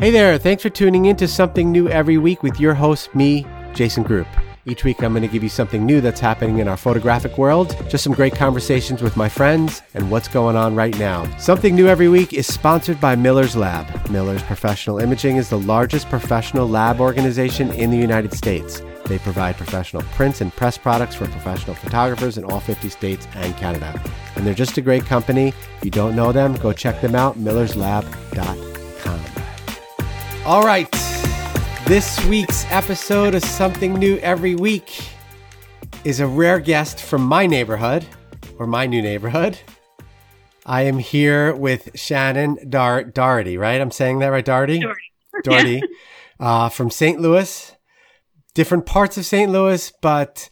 Hey there, thanks for tuning in to Something New every week with your host, me, Jason Groupp. Each week, I'm going to give you something new that's happening in our photographic world, just some great conversations with my friends, and what's going on right now. Something New every week is sponsored by Miller's Lab. Miller's Professional Imaging is the largest professional lab organization in the United States. They provide professional prints and press products for professional photographers in all 50 states and Canada. And they're just a great company. If you don't know them, go check them out, millerslab.com. All right. This week's episode of Something New Every Week is a rare guest from my neighborhood or my new neighborhood. I am here with Shannon Dar- Doherty, right? I'm saying that right, Doherty? Doherty. Doherty uh, from St. Louis, different parts of St. Louis, but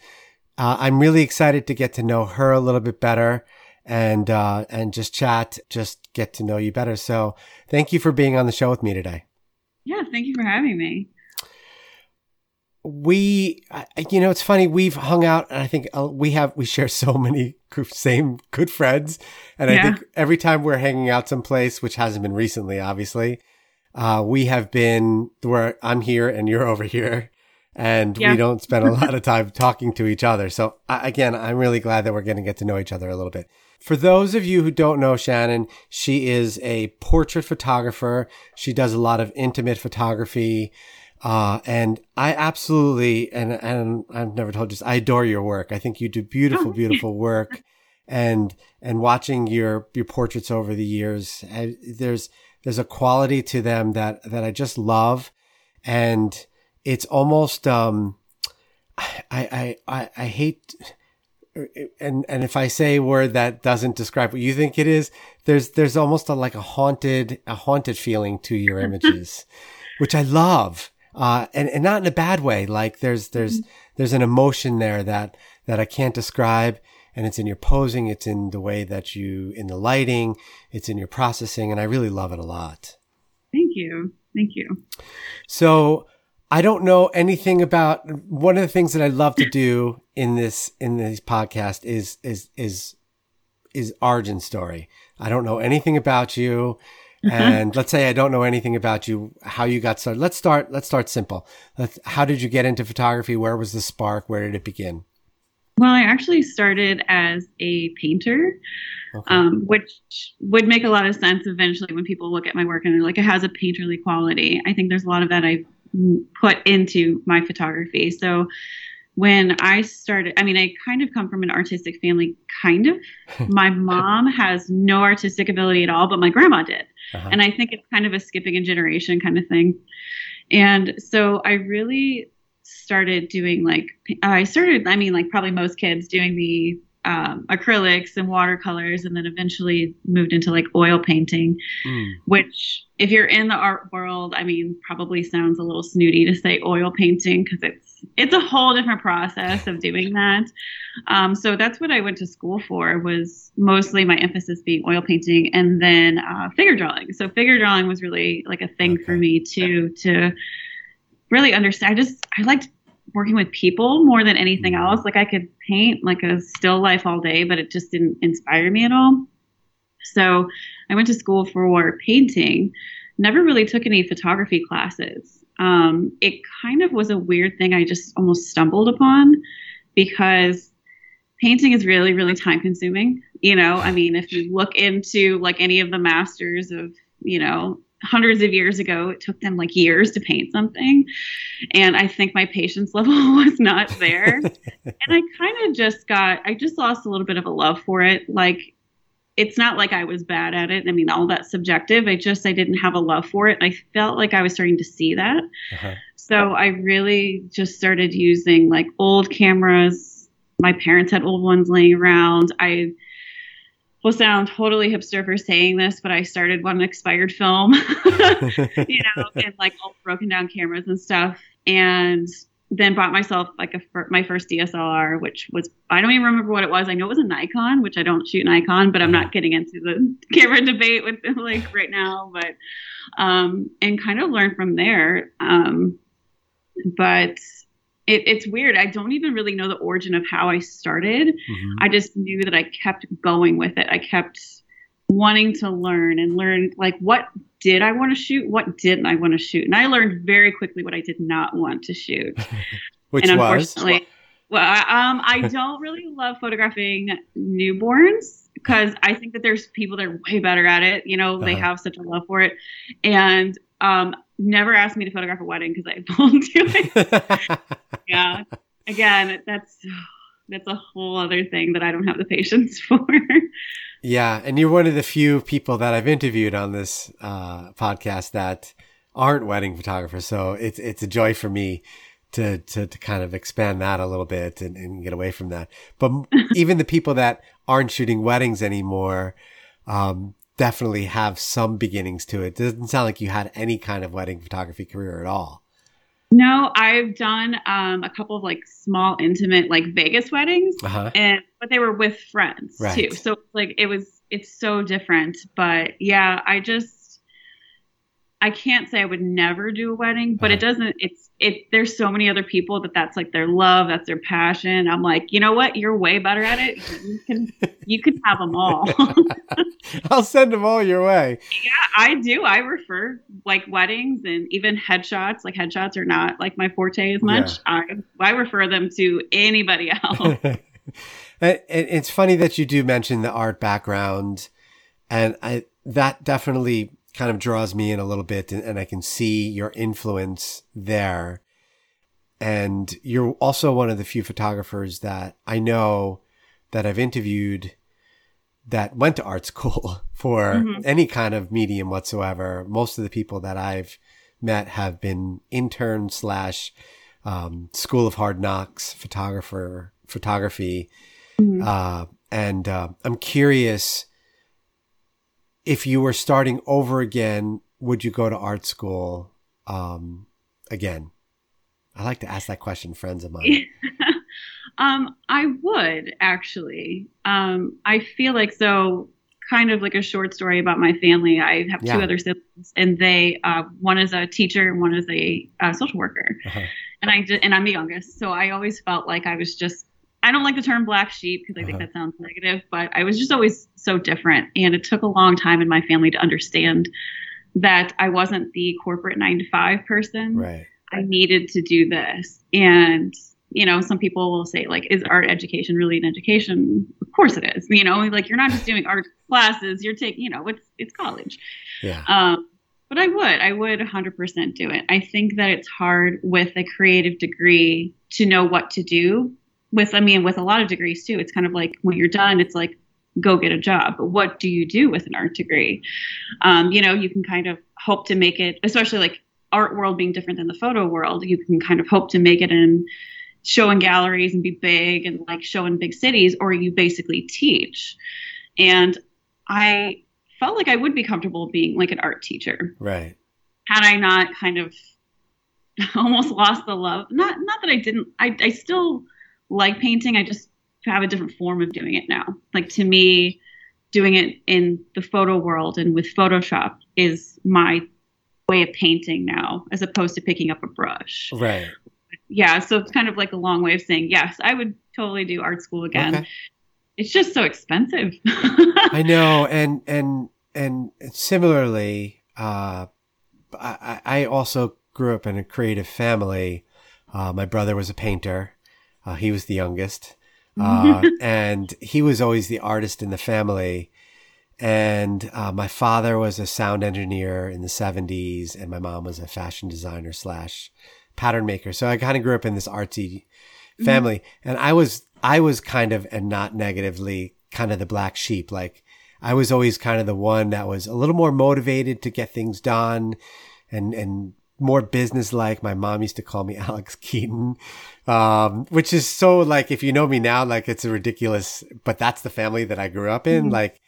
uh, I'm really excited to get to know her a little bit better and uh, and just chat, just get to know you better. So, thank you for being on the show with me today. Yeah, thank you for having me. We, you know, it's funny. We've hung out, and I think uh, we have we share so many same good friends, and Yeah. I think every time we're hanging out someplace, which hasn't been recently, obviously, uh, we have been where I'm here and you're over here, and Yeah. we don't spend a lot of time talking to each other. So again, I'm really glad that we're going to get to know each other a little bit. For those of you who don't know Shannon, she is a portrait photographer. She does a lot of intimate photography. Uh, and I absolutely, and, and I've never told you this, I adore your work. I think you do beautiful, Oh, beautiful work. And, and watching your, your portraits over the years, I, there's, there's a quality to them that, that I just love. And it's almost, um, I, I, I, I hate, and and if I say a word that doesn't describe what you think it is, there's there's almost a, like a haunted a haunted feeling to your images, which I love, uh, and and not in a bad way. Like there's there's there's an emotion there that that I can't describe, and it's in your posing, it's in the way that you in the lighting, it's in your processing, and I really love it a lot. Thank you. Thank you. So I don't know anything about one of the things that I love to do in this in this podcast is is is is origin story. I don't know anything about you. And let's say I don't know anything about you, how you got started. Let's start let's start simple. Let's, how did you get into photography? Where was the spark? Where did it begin? Well, I actually started as a painter, Okay. um, which would make a lot of sense eventually when people look at my work and they're like, it has a painterly quality. I think there's a lot of that I've put into my photography. So when I started, I mean, I kind of come from an artistic family, kind of. my mom has no artistic ability at all, but my grandma did. Uh-huh. And I think it's kind of a skipping a generation kind of thing. And so I really started doing like, I started, I mean, like probably most kids doing the um, acrylics and watercolors, and then eventually moved into like oil painting, Mm. which, if you're in the art world, I mean, probably sounds a little snooty to say oil painting because it's it's a whole different process of doing that. Um, so that's what I went to school for was mostly my emphasis being oil painting and then uh, figure drawing. So figure drawing was really like a thing for me too to really understand. I just I liked working with people more than anything else. Like I could paint like a still life all day, but it just didn't inspire me at all. So I went to school for painting. Never really took any photography classes. Um, it kind of was a weird thing I just almost stumbled upon because painting is really, really time consuming. You know, I mean, if you look into like any of the masters of, you know, hundreds of years ago, it took them like years to paint something. And I think my patience level was not there. and I kind of just got, I just lost a little bit of a love for it. Like, it's not like I was bad at it. I mean, all that's subjective. I just, I didn't have a love for it. I felt like I was starting to see that. Uh-huh. So I really just started using like old cameras. My parents had old ones laying around. I will sound totally hipster for saying this, but I started one expired film, you know, and like all broken down cameras and stuff. And then bought myself like a my first DSLR, which was I don't even remember what it was. I know it was a Nikon, which I don't shoot Nikon, but I'm not getting into the camera debate with like right now. But um, and kind of learn from there. Um, but it, it's weird. I don't even really know the origin of how I started. Mhm. I just knew that I kept going with it. I kept wanting to learn and learn like what did I want to shoot, what didn't I want to shoot, and I learned very quickly what I did not want to shoot. Which and was unfortunately, well, I- um, I don't really love photographing newborns because I think that there's people that are way better at it. You know, they Uh-huh. have such a love for it, and um, never asked me to photograph a wedding because I won't do it. yeah, again, that's that's a whole other thing that I don't have the patience for. Yeah, and you're one of the few people that I've interviewed on this uh, podcast that aren't wedding photographers. So it's it's a joy for me to to, to kind of expand that a little bit and, and get away from that. But even the people that aren't shooting weddings anymore um, definitely have some beginnings to it. Doesn't sound like you had any kind of wedding photography career at all. No, I've done um, a couple of like small, intimate, like Vegas weddings. Uh-huh. and but they were with friends Right. too so like it was it's so different but yeah i just i can't say i would never do a wedding but it Uh-huh. doesn't it's it there's so many other people that that's like their love that's their passion. I'm like you know what? You're way better at it. You can you can have them all. I'll send them all your way. Yeah, I do. I refer like weddings and even headshots. Like headshots are not like my forte as much. I i refer them to anybody else. It's funny that you do mention the art background, and I that definitely kind of draws me in a little bit, and, and I can see your influence there. And you're also one of the few photographers that I know that I've interviewed that went to art school for Mhm. any kind of medium whatsoever. Most of the people that I've met have been intern slash um, school of hard knocks photographer photography Mhm. uh, and uh, I'm curious if you were starting over again, would you go to art school um, again? I like to ask that question, friends of mine. um, I would actually. Um, I feel like so kind of like a short story about my family. I have Yeah. two other siblings, and they uh, one is a teacher and one is a uh, social worker. Uh-huh. And I just, and I'm the youngest, so I always felt like I was just. I don't like the term black sheep because I think Uh-huh. that sounds negative, but I was just always so different, and it took a long time in my family to understand that I wasn't the corporate nine to five person. Right. I needed to do this. And, you know, some people will say, like, is art education really an education? Of course it is. You know, like you're not just doing art classes, you're taking, you know, it's it's college. Yeah. Um, but I would, I would 100% do it. I think that it's hard with a creative degree to know what to do. With, I mean, with a lot of degrees too, it's kind of like when you're done, it's like, go get a job. But what do you do with an art degree? Um, you know, you can kind of hope to make it, especially like art world being different than the photo world, you can kind of hope to make it in show in galleries and be big and like show in big cities, or you basically teach. And I felt like I would be comfortable being like an art teacher Right. had I not kind of almost lost the love. Not not that I didn't. I I still like painting. I just have a different form of doing it now. Like to me, doing it in the photo world and with Photoshop is my way of painting now, as opposed to picking up a brush. Right. Yeah, so it's kind of like a long way of saying yes. I would totally do art school again. Okay. It's just so expensive. I know, and and and similarly, uh, I, I also grew up in a creative family. Uh, my brother was a painter. Uh, he was the youngest, uh, and he was always the artist in the family. And uh, my father was a sound engineer in the '70s, and my mom was a fashion designer slash pattern maker. So I kind of grew up in this artsy family, and I was I was kind of and not negatively kind of the black sheep. Like I was always kind of the one that was a little more motivated to get things done, and and more businesslike. My mom used to call me Alex Keaton, um, which is so like if you know me now, like it's a ridiculous, but that's the family that I grew up in. Mhm. Like,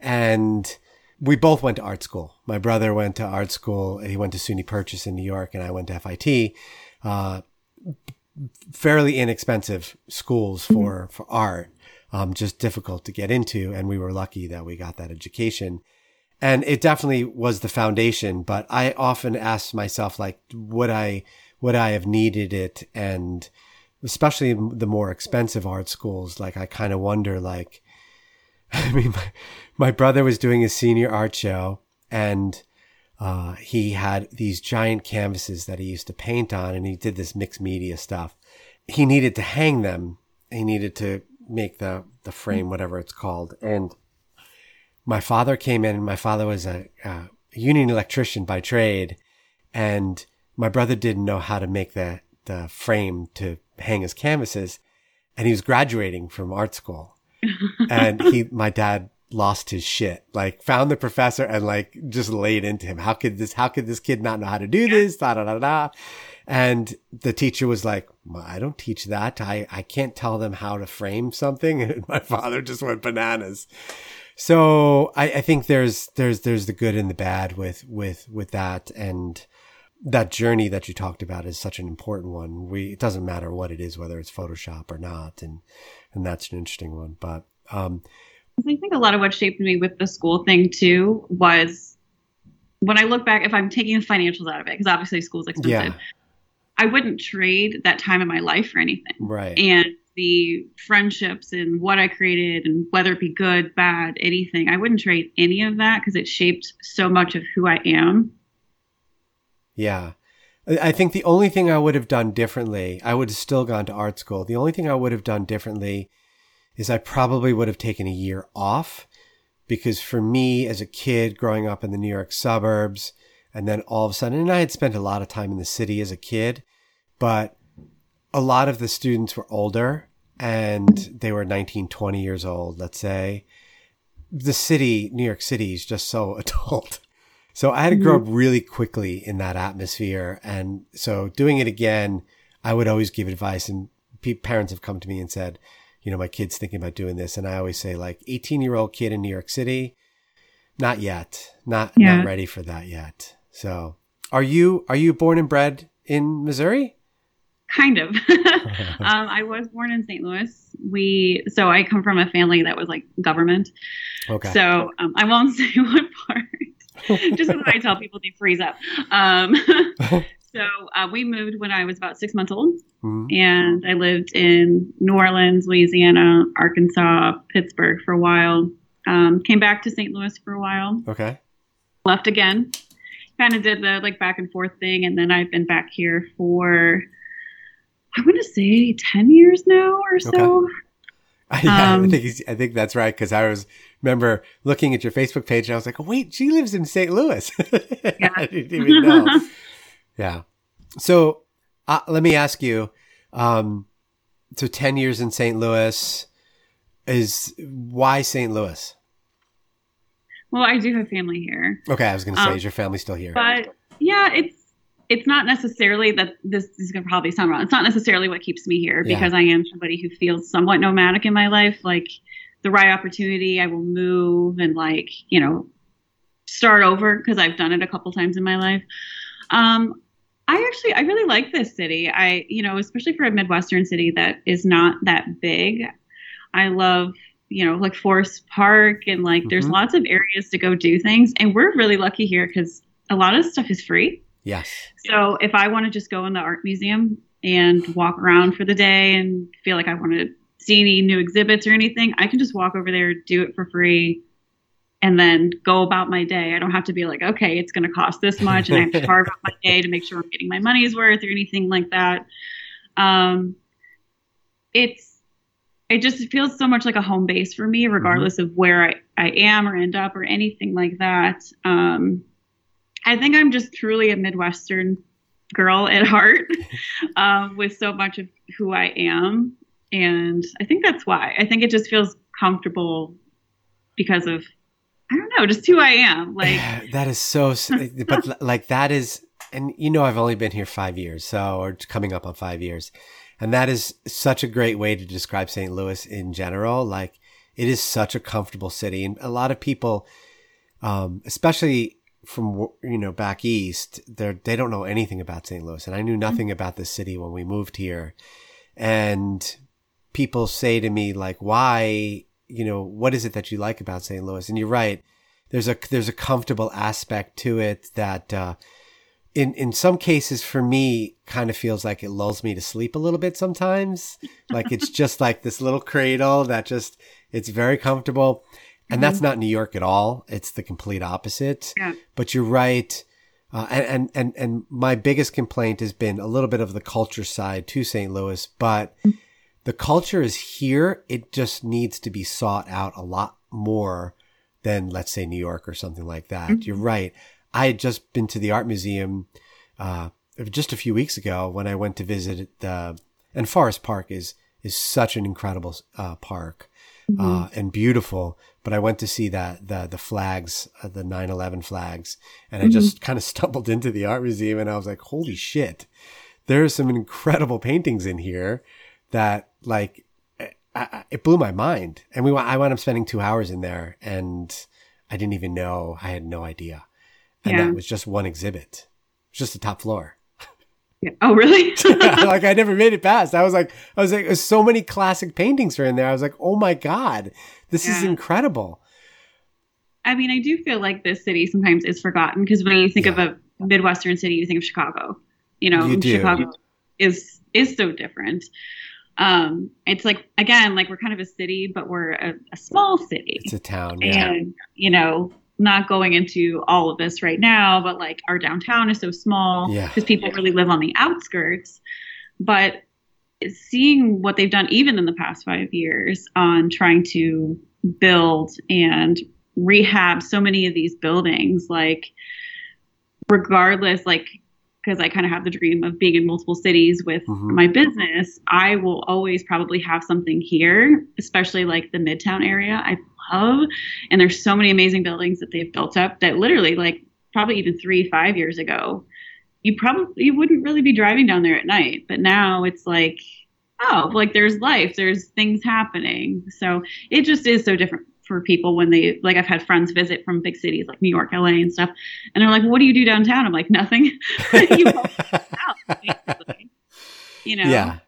and we both went to art school. My brother went to art school. He went to SUNY Purchase in New York, and I went to FIT. Uh, fairly inexpensive schools for for art, um, just difficult to get into, and we were lucky that we got that education. And it definitely was the foundation. But I often ask myself, like, would I would I have needed it? And especially the more expensive art schools, like I kind of wonder, like, I mean, my, my brother was doing his senior art show and uh, he had these giant canvases that he used to paint on and he did this mixed media stuff. He needed to hang them. He needed to make the, the frame, whatever it's called. And my father came in and my father was a, a union electrician by trade. And my brother didn't know how to make the, the frame to hang his canvases. And he was graduating from art school. and he, my dad lost his shit. Like found the professor and like just laid into him. How could this, how could this kid not know how to do this? Da, da, da, da. And the teacher was like, well, I don't teach that. I, I can't tell them how to frame something. And my father just went bananas. So I, I think there's, there's, there's the good and the bad with, with, with that. And that journey that you talked about is such an important one. We, it doesn't matter what it is, whether it's Photoshop or not. And, and that's an interesting one. But, um, I think a lot of what shaped me with the school thing too was when I look back, if I'm taking the financials out of it, because obviously school's expensive, yeah. I wouldn't trade that time in my life for anything. Right. And the friendships and what I created and whether it be good, bad, anything, I wouldn't trade any of that because it shaped so much of who I am. Yeah. I think the only thing I would have done differently, I would have still gone to art school. The only thing I would have done differently is I probably would have taken a year off because for me as a kid growing up in the New York suburbs and then all of a sudden, and I had spent a lot of time in the city as a kid, but a lot of the students were older and they were 19, 20 years old, let's say. The city, New York City is just so adult. So I had to grow mm-hmm. up really quickly in that atmosphere. And so doing it again, I would always give advice and parents have come to me and said, you know, my kid's thinking about doing this. And I always say like 18 year old kid in New York City, not yet, not, yeah. not ready for that yet. So are you, are you born and bred in Missouri? Kind of. um, I was born in St. Louis. We, so I come from a family that was like government. Okay. So um, I won't say what part, just because I tell people they freeze up. Um, So uh, we moved when I was about six months old, mm-hmm. and I lived in New Orleans, Louisiana, Arkansas, Pittsburgh for a while. Um, came back to St. Louis for a while. Okay. Left again. Kind of did the like back and forth thing, and then I've been back here for I want to say ten years now or so. Okay. Yeah, um, I think I think that's right because I was remember looking at your Facebook page and I was like, oh, wait, she lives in St. Louis. Yeah. I didn't even know. Yeah. So uh, let me ask you. Um, so ten years in St. Louis is why St. Louis? Well, I do have family here. Okay, I was going to say, um, is your family still here? But yeah, it's it's not necessarily that this, this is going to probably sound wrong. It's not necessarily what keeps me here because yeah. I am somebody who feels somewhat nomadic in my life. Like the right opportunity, I will move and like you know start over because I've done it a couple times in my life. Um, I actually I really like this city. I you know especially for a midwestern city that is not that big. I love you know like Forest Park and like mm-hmm. there's lots of areas to go do things and we're really lucky here because a lot of stuff is free. Yes. So if I want to just go in the art museum and walk around for the day and feel like I want to see any new exhibits or anything, I can just walk over there, do it for free, and then go about my day. I don't have to be like, okay, it's going to cost this much, and I have to carve out my day to make sure I'm getting my money's worth or anything like that. Um, it's it just feels so much like a home base for me, regardless mm-hmm. of where I, I am or end up or anything like that. Um, I think I'm just truly a Midwestern girl at heart um, with so much of who I am. And I think that's why. I think it just feels comfortable because of I don't know, just who I am. Like that is so, but like that is, and you know, I've only been here five years, so or coming up on five years, and that is such a great way to describe St. Louis in general. Like it is such a comfortable city, and a lot of people, um, especially from you know back east, they they don't know anything about St. Louis, and I knew mm-hmm. nothing mm-hmm. about the city when we moved here, and people say to me like, why you know, what is it that you like about St. Louis? And you're right. There's a, there's a comfortable aspect to it that, uh, in, in some cases for me kind of feels like it lulls me to sleep a little bit sometimes. like it's just like this little cradle that just, it's very comfortable. And that's not New York at all. It's the complete opposite. Yeah. But you're right. Uh, and, and, and, and my biggest complaint has been a little bit of the culture side to St. Louis, but the culture is here. It just needs to be sought out a lot more than, let's say, New York or something like that. You're right. I had just been to the art museum, uh, just a few weeks ago when I went to visit the, and Forest Park is, is such an incredible, uh, park, uh, and beautiful. But I went to see that, the, the flags, uh, the 9-11 flags, and I just kind of stumbled into the art museum and I was like, holy shit, there are some incredible paintings in here that like, I, I, it blew my mind. And we, I wound up spending two hours in there and I didn't even know, I had no idea. And Yeah. that was just one exhibit. It was just the top floor. Yeah. Oh, really? like I never made it past. I was like, I was like, so many classic paintings are in there. I was like, oh my God, this is incredible. I mean, I do feel like this city sometimes is forgotten because when you think of a Midwestern city, you think of Chicago. You know, You. Chicago is is so different. Um, it's like again, like we're kind of a city, but we're a, a small city, It's a town. Yeah. and you know, not going into all of this right now, but like our downtown is so small Yeah. because people really live on the outskirts. But seeing what they've done, even in the past five years, on trying to build and rehab so many of these buildings, like regardless, like because I kind of have the dream of being in multiple cities with Mhm. my business, I will always probably have something here, especially like the Midtown area. I love, and there's so many amazing buildings that they've built up that literally, like probably even three, five years ago, you probably you wouldn't really be driving down there at night. But now it's like, oh, like there's life, there's things happening. So it just is so different for people when they like I've had friends visit from big cities like New York, LA and stuff. And they're like, What do you do downtown? I'm like, Nothing. you. You know? Yeah.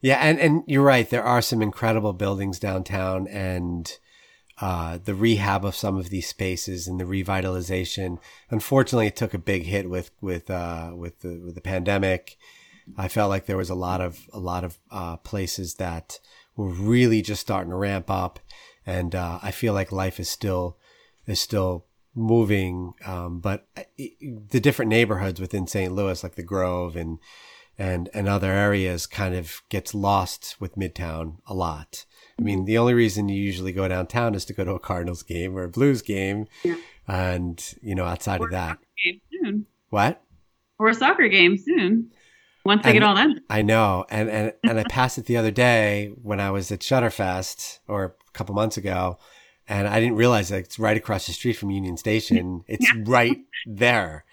Yeah. And, and you're right. There are some incredible buildings downtown and, uh, the rehab of some of these spaces and the revitalization. Unfortunately, it took a big hit with, with, uh, with the, with the pandemic. I felt like there was a lot of, a lot of, uh, places that were really just starting to ramp up. And, uh, I feel like life is still, is still moving. Um, but the different neighborhoods within St. Louis, like the Grove and, and and other areas kind of gets lost with Midtown a lot. I mean, the only reason you usually go downtown is to go to a Cardinals game or a Blues game, Yeah. and you know, outside of that, what Or a soccer game soon. Once they And- get all done. I know, and and and I passed it the other day when I was at Shutterfest or a couple months ago, and I didn't realize that it's right across the street from Union Station. It's right there.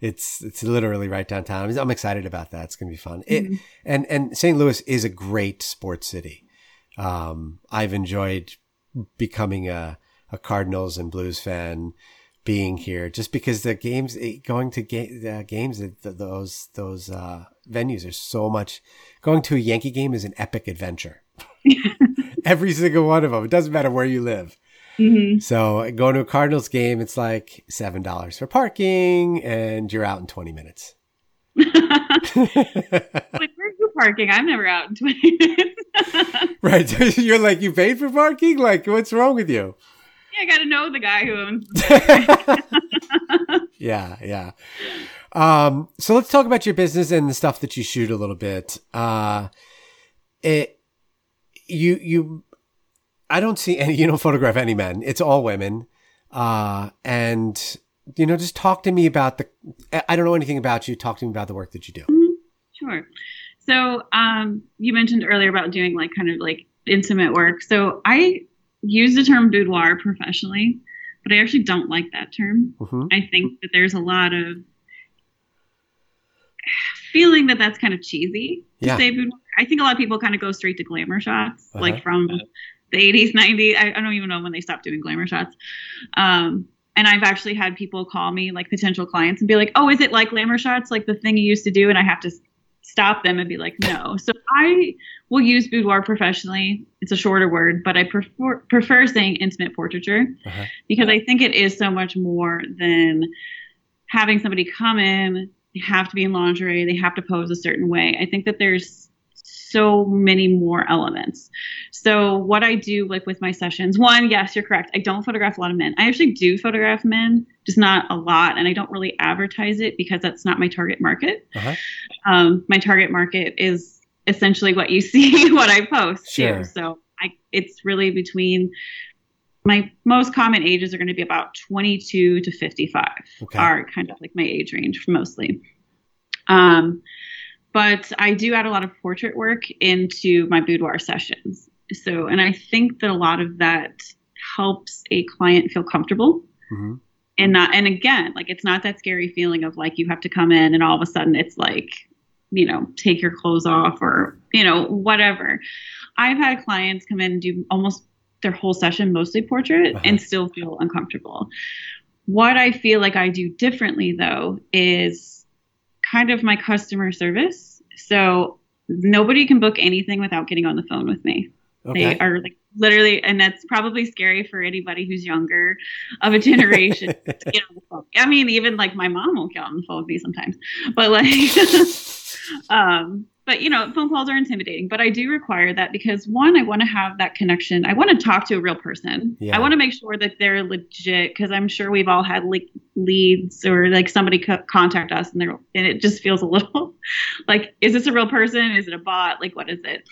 It's it's literally right downtown. I'm- excited about that. It's gonna be fun. It, Mhm. and and St. Louis is a great sports city. Um, I've enjoyed becoming a a Cardinals and Blues fan, being here just because the games, eh, going to ga- the games, th- th- those those uh, venues are so much. Going to a Yankee game is an epic adventure. Every single one of them. It doesn't matter where you live. hmm So going to a Cardinals game, it's like seven dollars for parking, and you're out in twenty minutes. Like, where's you parking? I'm never out in 20 minutes. right? you're like you paid for parking. Like what's wrong with you? Yeah, I got to know the guy who owns. yeah, yeah. Um, so let's talk about your business and the stuff that you shoot a little bit. Uh, it, you, you, I don't see any, you don't photograph any men. It's all women. Uh, and, you know, just talk to me about the, I- I don't know anything about you. Talk to me about the work that you do. Sure. So, um, you mentioned earlier about doing like kind of like intimate work. So, I use the term boudoir professionally, but I actually don't like that term. hmm I think that there's a lot of feeling that that's kind of cheesy to Yeah. say boudoir. I think a lot of people kind of go straight to glamour shots, Uh-huh. like from the 80s, 90s. I, I don't even know when they stopped doing glamour shots. Um, and I've actually had people call me, like potential clients, and be like, "Oh, is it like glamour shots, like the thing you used to do?" And I have to stop them and be like, "No." So I will use boudoir professionally. It's a shorter word, but I prefer prefer saying intimate portraiture Uh-huh. because I think it is so much more than having somebody come in. They have to be in lingerie. They have to pose a certain way. I think that there's so many more elements. So what I do like with my sessions, one, yes, you're correct. I don't photograph a lot of men. I actually do photograph men, just not a lot, and I don't really advertise it because that's not my target market. Uh-huh. Um, my target market is essentially what you see what I post sure. too. So I, it's really between my most common ages are going to be about 22 to 55 okay. are kind of like my age range mostly um, but i do add a lot of portrait work into my boudoir sessions so and i think that a lot of that helps a client feel comfortable mm-hmm. and not and again like it's not that scary feeling of like you have to come in and all of a sudden it's like you know take your clothes off or you know whatever i've had clients come in and do almost their whole session mostly portrait uh-huh. and still feel uncomfortable. What I feel like I do differently though is kind of my customer service. So nobody can book anything without getting on the phone with me. Okay. They are like literally, and that's probably scary for anybody who's younger of a generation. I mean, even like my mom will get on the phone with me sometimes, but like, um, but you know phone calls are intimidating but i do require that because one i want to have that connection. I want to talk to a real person. Yeah. i want to make sure that they're legit because i'm sure we've all had like leads or like somebody co- contact us and they're and it just feels a little like is this a real person? Is it a bot? Like what is it?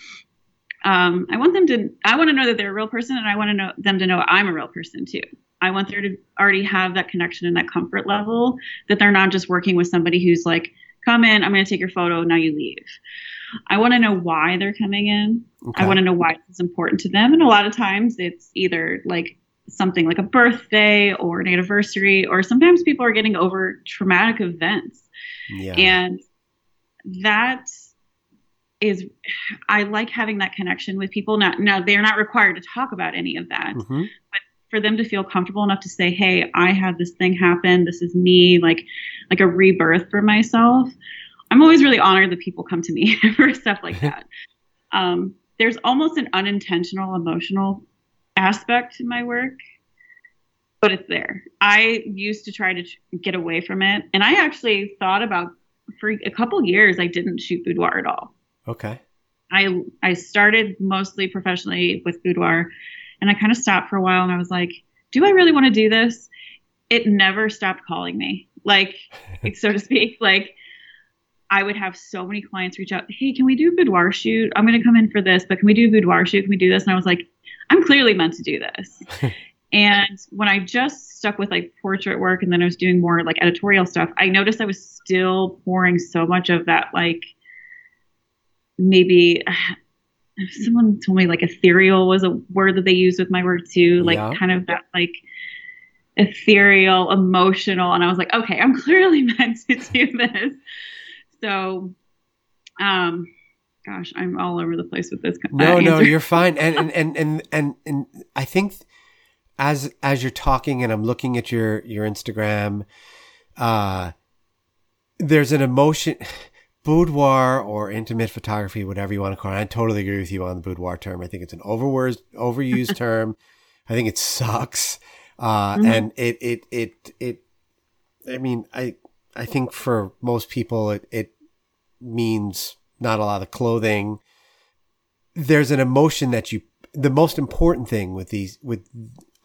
Um, i want them to i want to know that they're a real person and i want to know them to know i'm a real person too. I want there to already have that connection and that comfort level that they're not just working with somebody who's like come in, I'm going to take your photo, now you leave. I want to know why they're coming in. Okay. I want to know why it's important to them. And a lot of times it's either like something like a birthday or an anniversary, or sometimes people are getting over traumatic events. Yeah. And that is I like having that connection with people. Now, now they're not required to talk about any of that, mm-hmm. but for them to feel comfortable enough to say, "Hey, I had this thing happen. This is me," like like a rebirth for myself. I'm always really honored that people come to me for stuff like that. Um, there's almost an unintentional emotional aspect to my work, but it's there. I used to try to get away from it, and I actually thought about for a couple years I didn't shoot boudoir at all. Okay. I I started mostly professionally with boudoir and I kind of stopped for a while and I was like, do I really want to do this? It never stopped calling me, like, so to speak. Like, I would have so many clients reach out, hey, can we do a boudoir shoot? I'm going to come in for this, but can we do a boudoir shoot? Can we do this? And I was like, I'm clearly meant to do this. and when I just stuck with like portrait work and then I was doing more like editorial stuff, I noticed I was still pouring so much of that, like, maybe someone told me like ethereal was a word that they used with my work too, like yeah. kind of that like ethereal, emotional. And I was like, okay, I'm clearly meant to do this. So, um, gosh, I'm all over the place with this. No, uh, no, you're fine. And, and, and, and, and, and I think as, as you're talking and I'm looking at your, your Instagram, uh, there's an emotion boudoir or intimate photography, whatever you want to call it. I totally agree with you on the boudoir term. I think it's an overused, overused term. I think it sucks. Uh, mm-hmm. and it, it, it, it, I mean, I, I think for most people, it, it means not a lot of clothing. There's an emotion that you, the most important thing with these, with,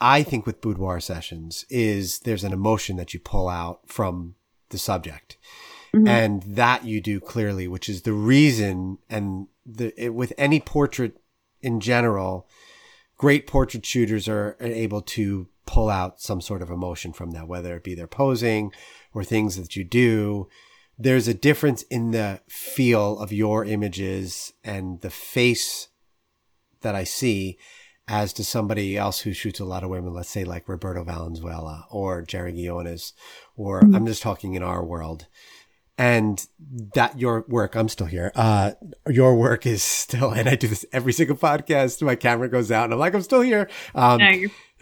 I think with boudoir sessions is there's an emotion that you pull out from the subject. Mm-hmm. And that you do clearly, which is the reason and the, it, with any portrait in general, great portrait shooters are able to pull out some sort of emotion from that, whether it be their posing or things that you do. There's a difference in the feel of your images and the face that I see as to somebody else who shoots a lot of women, let's say like Roberto Valenzuela or Jerry Ghionis, or mm-hmm. I'm just talking in our world and that your work i'm still here uh your work is still and i do this every single podcast my camera goes out and i'm like i'm still here. Um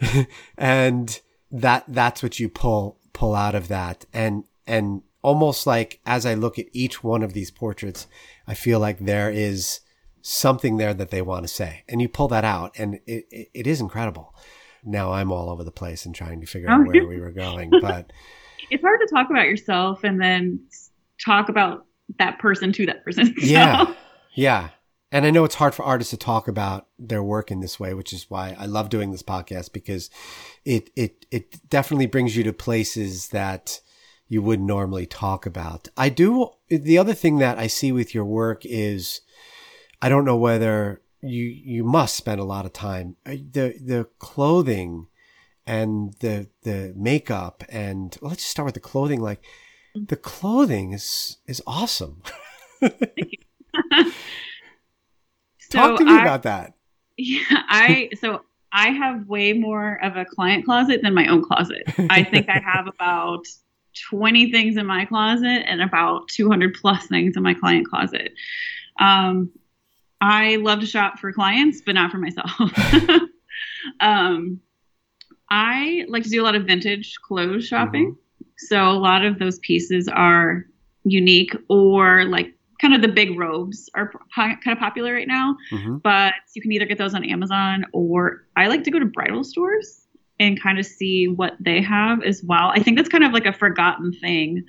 and that that's what you pull pull out of that. And and almost like as i look at each one of these portraits i feel like there is something there that they want to say. And you pull that out and it, it, it is incredible. Now i'm all over the place and trying to figure out where we were going but it's hard to talk about yourself and then talk about that person to that person. So. Yeah. Yeah. and I know it's hard for artists to talk about their work in this way, which is why I love doing this podcast because it it it definitely brings you to places that you wouldn't normally talk about. I do the other thing that I see with your work is I don't know whether you you must spend a lot of time uh, the the clothing and the the makeup and well, let's just start with the clothing like the clothing is is awesome. So Talk to me I, about that. Yeah, I so I have way more of a client closet than my own closet. I think I have about 20 things in my closet and about 200 plus things in my client closet. Um, I love to shop for clients, but not for myself. um, I like to do a lot of vintage clothes shopping. So a lot of those pieces are unique or like kind of the big robes are kind of popular right now. Mm-hmm. But you can either get those on Amazon or I like to go to bridal stores and kind of see what they have as well. I think that's kind of like a forgotten thing.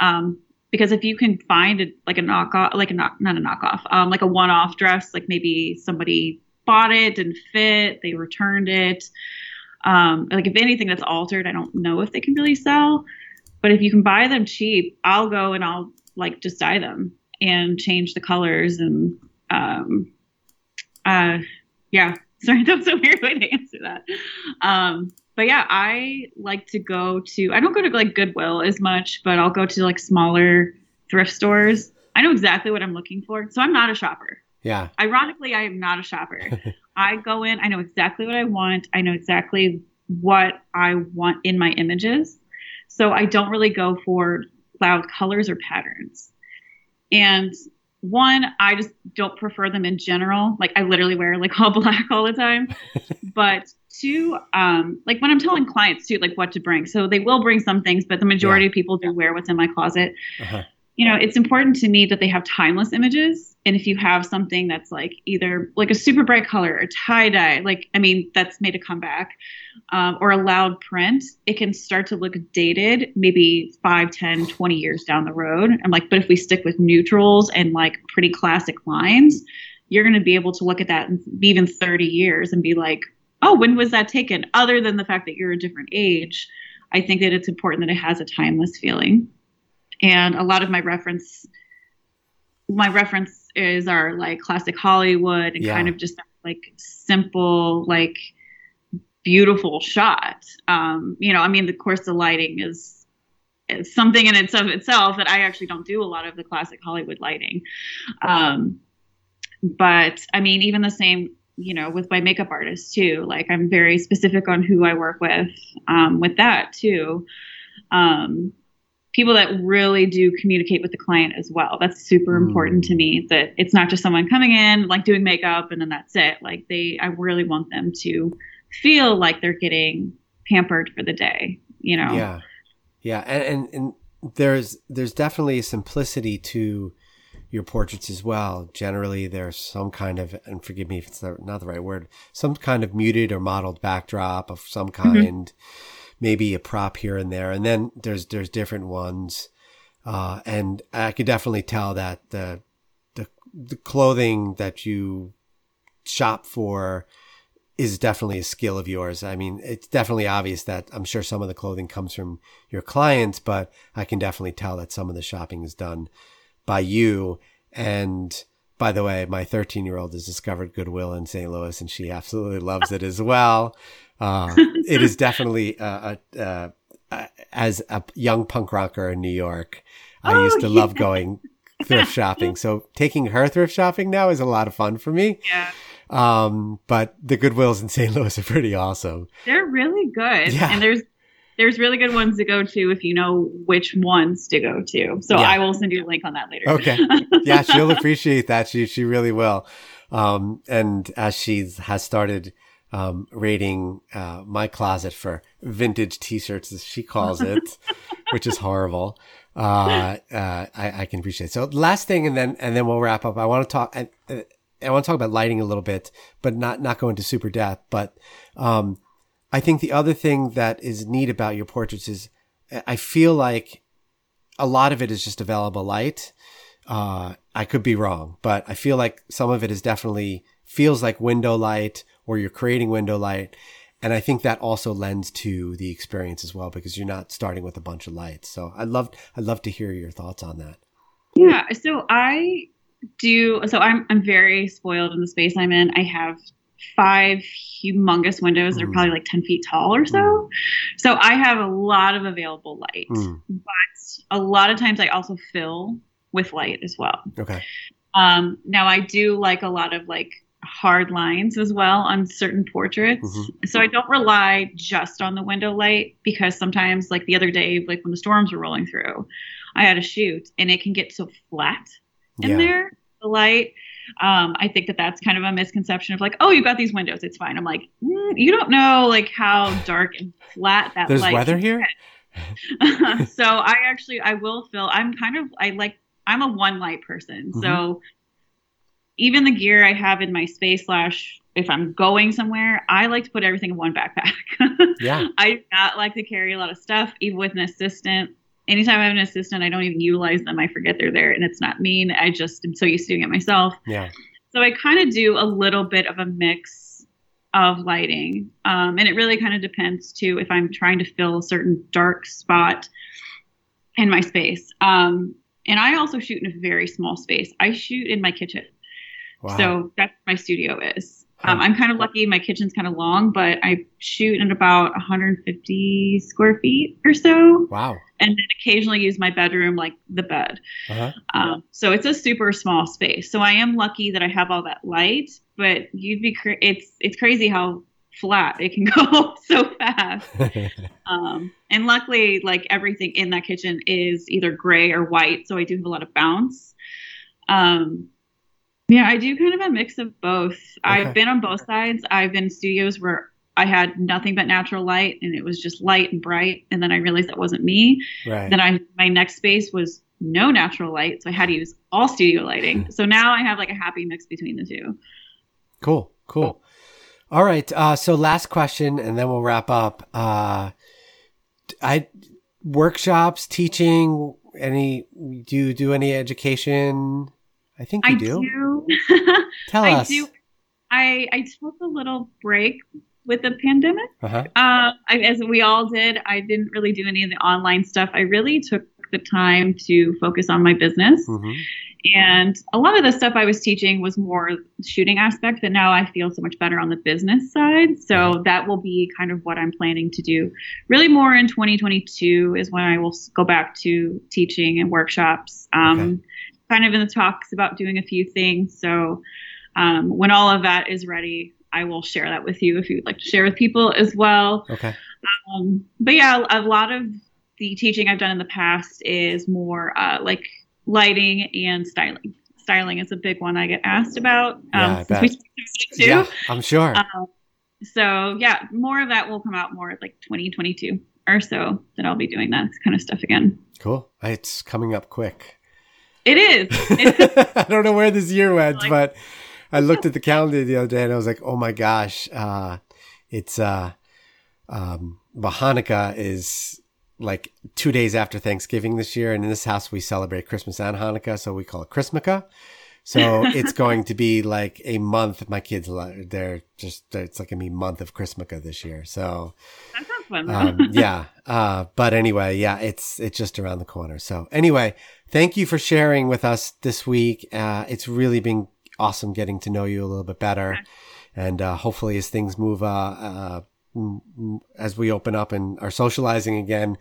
Um, because if you can find it like a knockoff, like a knock, not a knockoff, um, like a one-off dress, like maybe somebody bought it, didn't fit, they returned it. Um, like if anything that's altered, I don't know if they can really sell. But if you can buy them cheap, I'll go and I'll like just dye them and change the colors and um, uh, yeah. Sorry, that was a weird way to answer that. Um, but yeah, I like to go to. I don't go to like Goodwill as much, but I'll go to like smaller thrift stores. I know exactly what I'm looking for, so I'm not a shopper. Yeah. Ironically, I am not a shopper. I go in. I know exactly what I want. I know exactly what I want in my images. So I don't really go for loud colors or patterns. And one, I just don't prefer them in general. Like I literally wear like all black all the time. but two, um, like when I'm telling clients too, like what to bring. So they will bring some things, but the majority yeah. of people do wear what's in my closet. Uh-huh. You know, it's important to me that they have timeless images and if you have something that's like either like a super bright color or tie dye, like, I mean, that's made a comeback, um, or a loud print, it can start to look dated maybe 5, 10, 20 years down the road. I'm like, but if we stick with neutrals and like pretty classic lines, you're going to be able to look at that even 30 years and be like, oh, when was that taken? Other than the fact that you're a different age, I think that it's important that it has a timeless feeling. And a lot of my reference my reference is our like classic Hollywood and yeah. kind of just like simple, like beautiful shot. Um, you know, I mean, of course, the lighting is, is something in its of itself that I actually don't do a lot of the classic Hollywood lighting. Um, but I mean, even the same, you know, with my makeup artist too. Like, I'm very specific on who I work with um, with that too. Um, people that really do communicate with the client as well. That's super mm. important to me that it's not just someone coming in like doing makeup and then that's it. Like they I really want them to feel like they're getting pampered for the day, you know. Yeah. Yeah, and and, and there's there's definitely a simplicity to your portraits as well. Generally, there's some kind of, and forgive me if it's not the right word, some kind of muted or mottled backdrop of some mm-hmm. kind. Mm-hmm maybe a prop here and there. And then there's, there's different ones. Uh, and I could definitely tell that the, the, the clothing that you shop for is definitely a skill of yours. I mean, it's definitely obvious that I'm sure some of the clothing comes from your clients, but I can definitely tell that some of the shopping is done by you. And by the way, my 13 year old has discovered Goodwill in St. Louis and she absolutely loves it as well. Uh, it is definitely uh, uh, uh, as a young punk rocker in New York. I oh, used to yeah. love going thrift shopping. So taking her thrift shopping now is a lot of fun for me. Yeah. Um, but the Goodwills in St. Louis are pretty awesome. They're really good. Yeah. And there's there's really good ones to go to if you know which ones to go to. So yeah. I will send you a link on that later. Okay. Yeah, she'll appreciate that. She she really will. Um, and as she has started um, rating uh, my closet for vintage T-shirts, as she calls it, which is horrible. Uh, uh, I, I, can appreciate. It. So last thing, and then and then we'll wrap up. I want to talk. I, I want to talk about lighting a little bit, but not not go into super depth. But um, I think the other thing that is neat about your portraits is I feel like a lot of it is just available light. Uh, I could be wrong, but I feel like some of it is definitely feels like window light or you're creating window light. And I think that also lends to the experience as well because you're not starting with a bunch of lights. So I'd love, I'd love to hear your thoughts on that. Yeah. So I do, so I'm, I'm very spoiled in the space I'm in. I have five humongous windows that are Mm. probably like 10 feet tall or so. Mm. So I have a lot of available light, Mm. but a lot of times I also fill with light as well. Okay. Um, now I do like a lot of like hard lines as well on certain portraits. Mhm. So I don't rely just on the window light because sometimes like the other day, like when the storms were rolling through, I had a shoot and it can get so flat in Yeah. there, the light. Um, I think that that's kind of a misconception of like, oh, you've got these windows, it's fine. I'm like, mm, you don't know like how dark and flat that There's light weather here. so I actually I will fill. I'm kind of I like I'm a one light person. Mm-hmm. So even the gear I have in my space slash if I'm going somewhere, I like to put everything in one backpack. Yeah. I do not like to carry a lot of stuff, even with an assistant. Anytime I have an assistant, I don't even utilize them. I forget they're there, and it's not mean. I just am so used to doing it myself. Yeah. So I kind of do a little bit of a mix of lighting. Um, and it really kind of depends too if I'm trying to fill a certain dark spot in my space. Um, and I also shoot in a very small space. I shoot in my kitchen. Wow. So that's where my studio is. Um, I'm kind of lucky. My kitchen's kind of long, but I shoot in about 150 square feet or so, wow. and then occasionally use my bedroom like the bed. Uh-huh. Um, so it's a super small space. So I am lucky that I have all that light, but you'd be cra- it's it's crazy how flat it can go so fast. Um, and luckily, like everything in that kitchen is either gray or white, so I do have a lot of bounce. Um, yeah, I do kind of a mix of both. Okay. I've been on both sides. I've been in studios where I had nothing but natural light, and it was just light and bright, and then I realized that wasn't me. right. Then I my next space was no natural light, so I had to use all studio lighting. So now I have like a happy mix between the two. Cool, cool. All right. Uh, so last question, and then we'll wrap up. Uh, I workshops, teaching. Any? Do you do any education? I think you I do. do. Tell I us. do. I I took a little break with the pandemic. Uh-huh. Uh, I, as we all did, I didn't really do any of the online stuff. I really took the time to focus on my business. hmm And a lot of the stuff I was teaching was more shooting aspect, but now I feel so much better on the business side. So that will be kind of what I'm planning to do. Really, more in 2022 is when I will go back to teaching and workshops. Um, Okay. Kind of in the talks about doing a few things. So um, when all of that is ready, I will share that with you if you'd like to share with people as well. Okay. Um, but yeah, a lot of the teaching I've done in the past is more uh, like lighting and styling. Styling is a big one I get asked about. Um, Yeah, I since bet. we talked about it too. Yeah, I'm sure. Um, so yeah, more of that will come out more like 2022 or so that I'll be doing that kind of stuff again. cool. It's coming up quick. It is. It- I don't know where this year went, Like- but I looked at the calendar the other day and I was like, oh my gosh, uh, it's, uh, um, Hanukkah is like two days after Thanksgiving this year. And in this house, we celebrate Christmas and Hanukkah. So we call it Christmaka. So it's going to be like a month. My kids, they're just, it's like a me month of Christmaka this year. So, that sounds fun. um, yeah. Uh, but anyway, yeah, it's it's just around the corner. So anyway, thank you for sharing with us this week. Uh, it's really been awesome getting to know you a little bit better, and uh, hopefully, as things move, uh, uh, as we open up and are socializing again.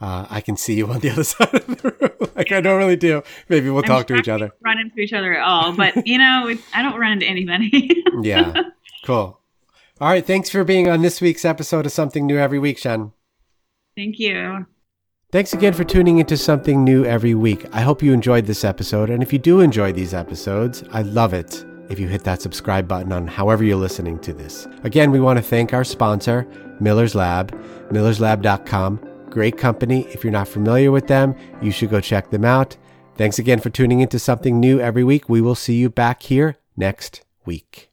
Uh, I can see you on the other side of the room, like I normally do. Maybe we'll I'm talk to each other. Run into each other at all, but you know, I don't run into anybody. Yeah, cool. All right, thanks for being on this week's episode of Something New Every Week, Shan. Thank you. Thanks again for tuning into something new every week. I hope you enjoyed this episode. And if you do enjoy these episodes, I love it if you hit that subscribe button on however you're listening to this. Again, we want to thank our sponsor, Miller's Lab, millerslab.com. Great company. If you're not familiar with them, you should go check them out. Thanks again for tuning into something new every week. We will see you back here next week.